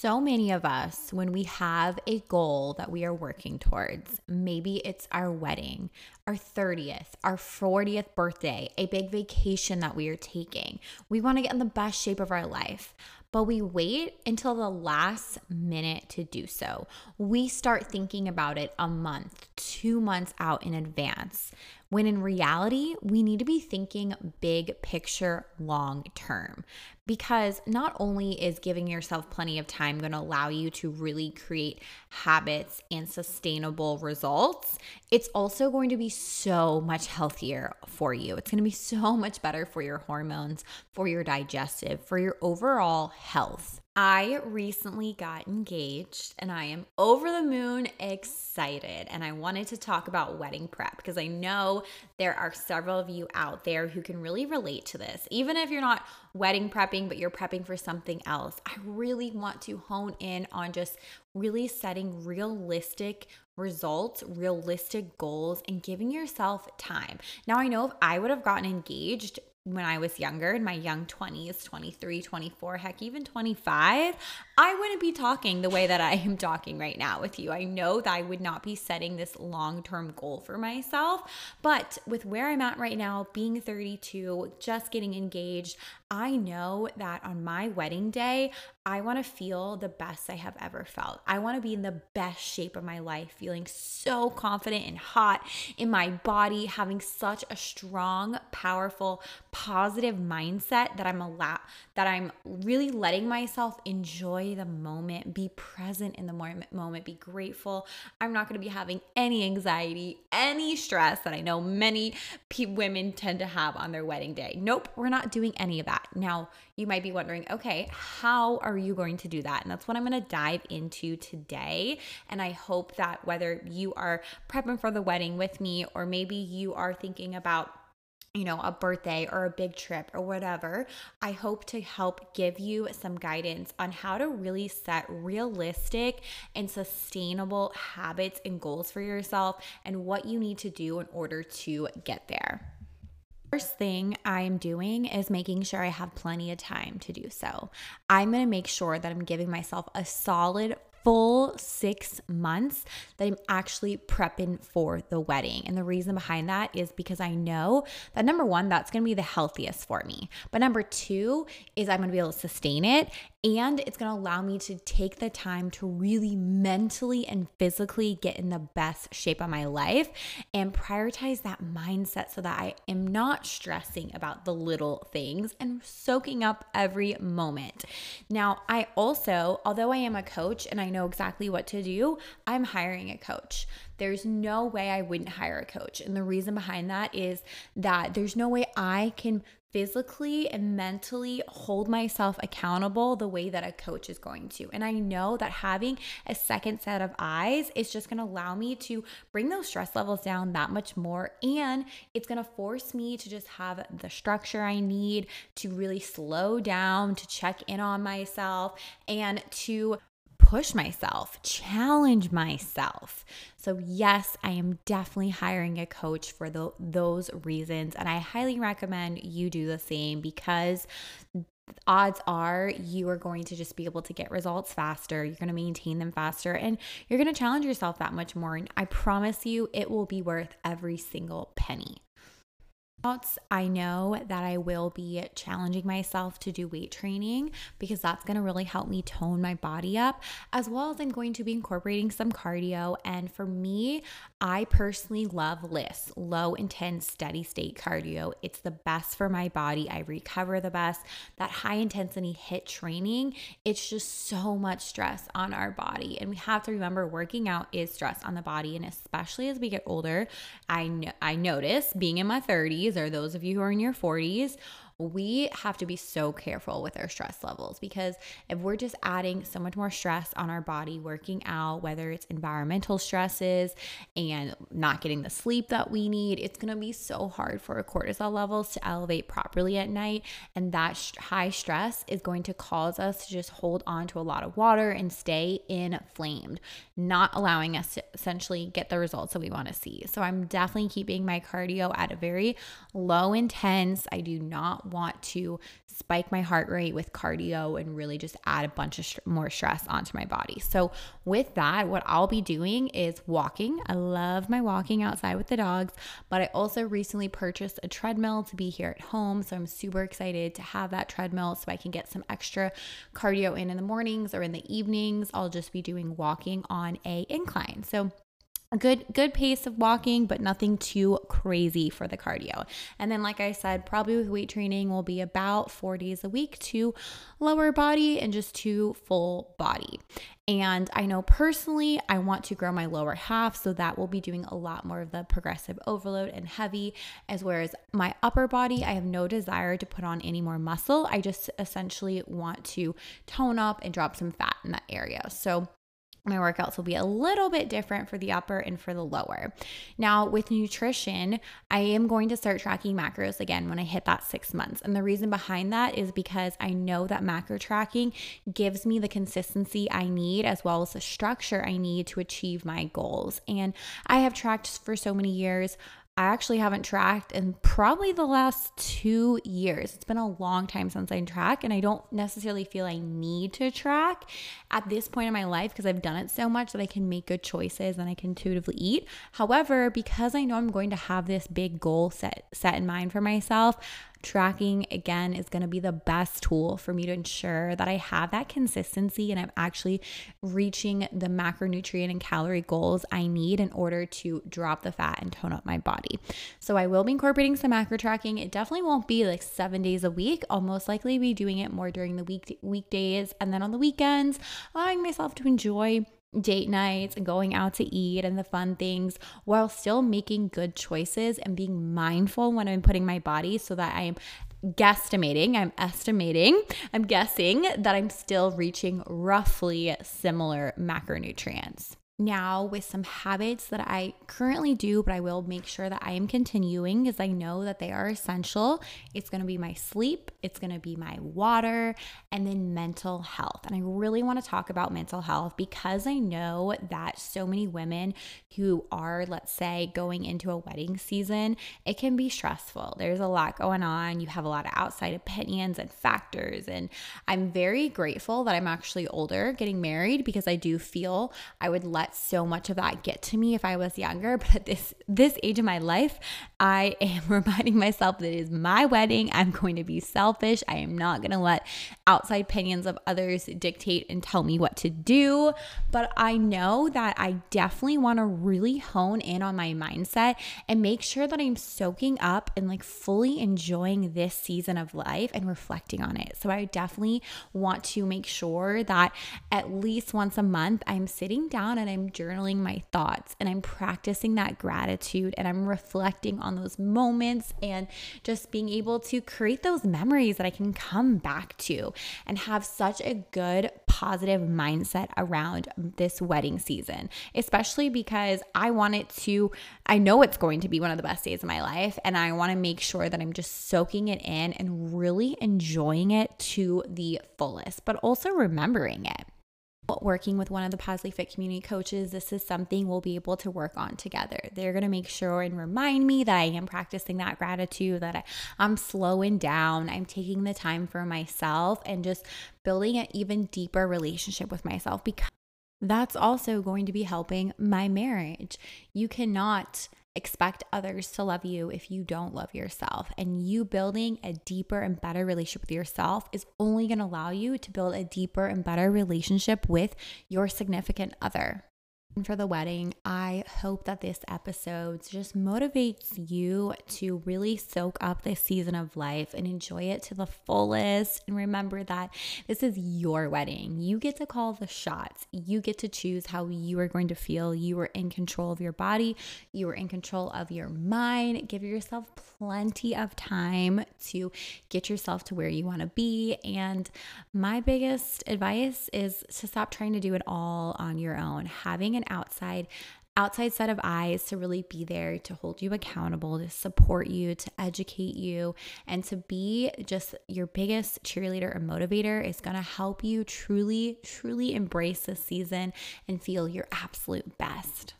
So many of us, when we have a goal that we are working towards, maybe it's our wedding, our 30th, our 40th birthday, a big vacation that we are taking. We want to get in the best shape of our life but we wait until the last minute to do so. We start thinking about it a month, two months out in advance. When in reality, we need to be thinking big picture long term because not only is giving yourself plenty of time going to allow you to really create habits and sustainable results, it's also going to be so much healthier for you. It's going to be so much better for your hormones, for your digestive, for your overall health. I recently got engaged and I am over the moon excited. And I wanted to talk about wedding prep because I know there are several of you out there who can really relate to this. Even if you're not wedding prepping, but you're prepping for something else, I really want to hone in on just really setting realistic results, realistic goals, and giving yourself time. Now, I know if I would have gotten engaged when I was younger, in my young 20s, 23, 24, heck, even 25, I wouldn't be talking the way that I am talking right now with you. I know that I would not be setting this long term goal for myself. But with where I'm at right now, being 32, just getting engaged, I know that on my wedding day, I want to feel the best I have ever felt. I want to be in the best shape of my life, feeling so confident and hot in my body, having such a strong, powerful, positive mindset that I'm allowed that I'm really letting myself enjoy the moment, be present in the moment, be grateful. I'm not going to be having any anxiety, any stress that I know many women tend to have on their wedding day. Nope, we're not doing any of that that. Now, you might be wondering, okay, how are you going to do that? And that's what I'm going to dive into today. And I hope that whether you are prepping for the wedding with me, or maybe you are thinking about you know, a birthday or a big trip or whatever, I hope to help give you some guidance on how to really set realistic and sustainable habits and goals for yourself and what you need to do in order to get there. First thing I'm doing is making sure I have plenty of time to do so. I'm to make sure that I'm giving myself a solid full six months that I'm actually prepping for the wedding. And the reason behind that is because I know that number one, that's gonna be the healthiest for me. But number two is I'm gonna be able to sustain it and it's to allow me to take the time to really mentally and physically get in the best shape of my life and prioritize that mindset so that I am not stressing about the little things and soaking up every moment. Now, I also, although I am a coach and I know exactly what to do, I'm hiring a coach. There's no way I wouldn't hire a coach. And the reason behind that is that there's no way I can physically and mentally hold myself accountable the way that a coach is going to. And I know that having a second set of eyes is just going to allow me to bring those stress levels down that much more. And it's going to force me to just have the structure I need to really slow down, to check in on myself, and to push myself, challenge myself. So, yes, I am definitely hiring a coach for the, those reasons. And I highly recommend you do the same because odds are you are going to just be able to get results faster. You're going to maintain them faster and you're going to challenge yourself that much more. And I promise you, it will be worth every single penny. I know that I will be challenging myself to do weight training because that's going to really help me tone my body up, as well as I'm going to be incorporating some cardio. And for me, I personally love LISS, low intense, steady state cardio. It's the best for my body. I recover the best. That high intensity HIIT training, it's just so much stress on our body. And we have to remember working out is stress on the body. And especially as we get older, I, I notice being in my 30s or those of you who are in your 40s we have to be so careful with our stress levels because if we're just adding so much more stress on our body working out, whether it's environmental stresses and not getting the sleep that we need, it's going to be so hard for our cortisol levels to elevate properly at night. And that high stress is going to cause us to just hold on to a lot of water and stay inflamed, not allowing us to essentially get the results that we want to see. So I'm definitely keeping my cardio at a very low intense. I do not want to spike my heart rate with cardio and really just add a bunch of more stress onto my body. So, with that, what I'll be doing is walking. I love my walking outside with the dogs, but I also recently purchased a treadmill to be here at home. So, I'm super excited to have that treadmill so I can get some extra cardio in in the mornings or in the evenings. I'll just be doing walking on a incline. So, a good good pace of walking but nothing too crazy for the cardio. And then like i said probably with weight training will be about four days a week to lower body and just to full body. And i know personally i want to grow my lower half so that will be doing a lot more of the progressive overload and heavy as whereas my upper body. I have no desire to put on any more muscle. I just essentially want to tone up and drop some fat in that area. So my workouts will be a little bit different for the upper and for the lower. Now, with nutrition, I am going to start tracking macros again when I hit that six months. And the reason behind that is because I know that macro tracking gives me the consistency I need as well as the structure I need to achieve my goals. And I have tracked for so many years. I actually haven't tracked in probably the last two years. It's been a long time since I track, and I don't necessarily feel I need to track at this point in my life because I've done it so much that I can make good choices and I can intuitively eat. However, because I know I'm going to have this big goal set set in mind for myself, Tracking again is going to be the best tool for me to ensure that I have that consistency and I'm actually reaching the macronutrient and calorie goals I need in order to drop the fat and tone up my body. So I will be incorporating some macro tracking. It definitely won't be like 7 days a week. I'll most likely be doing it more during the week weekdays and then on the weekends, allowing myself to enjoy date nights and going out to eat and the fun things while still making good choices and being mindful when I'm putting my body so that I am guesstimating, I'm estimating, I'm guessing that I'm still reaching roughly similar macronutrients now with some habits that I currently do, but I will make sure that I am continuing because I know that they are essential. It's going to be my sleep, it's going to be my water, and then mental health. And I really want to talk about mental health because I know that so many women who are, let's say, going into a wedding season, it can be stressful. There's a lot going on. You have a lot of outside opinions and factors. And I'm very grateful that I'm actually older getting married because I do feel I would let let so much of that get to me if I was younger. But at this this age of my life, I am reminding myself that it is my wedding. I'm going to be selfish. I am not going to let outside opinions of others dictate and tell me what to do. But I know that I definitely want to really hone in on my mindset and make sure that I'm soaking up and like fully enjoying this season of life and reflecting on it. So I definitely want to make sure that at least once a month I'm sitting down and I'm I'm journaling my thoughts and I'm practicing that gratitude and I'm reflecting on those moments and just being able to create those memories that I can come back to and have such a good positive mindset around this wedding season, especially because I want it to, I know it's going to be one of the best days of my life and I want to make sure that I'm just soaking it in and really enjoying it to the fullest, but also remembering it working with one of the Positively Fit community coaches, this is something we'll be able to work on together. They're going to make sure and remind me that I am practicing that gratitude, that I, I'm slowing down, I'm taking the time for myself, and just building an even deeper relationship with myself because that's also going to be helping my marriage. You cannot expect others to love you if you don't love yourself. And you building a deeper and better relationship with yourself is only going to allow you to build a deeper and better relationship with your significant other for the wedding. I hope that this episode just motivates you to really soak up this season of life and enjoy it to the fullest. And remember that this is your wedding. You get to call the shots, you get to choose how you are going to feel. You are in control of your body, you are in control of your mind. Give yourself plenty of time to get yourself to where you want to be. And my biggest advice is to stop trying to do it all on your own. Having an outside outside set of eyes to really be there to hold you accountable, to support you, to educate you, and to be just your biggest cheerleader and motivator is going to help you truly, truly embrace this season and feel your absolute best.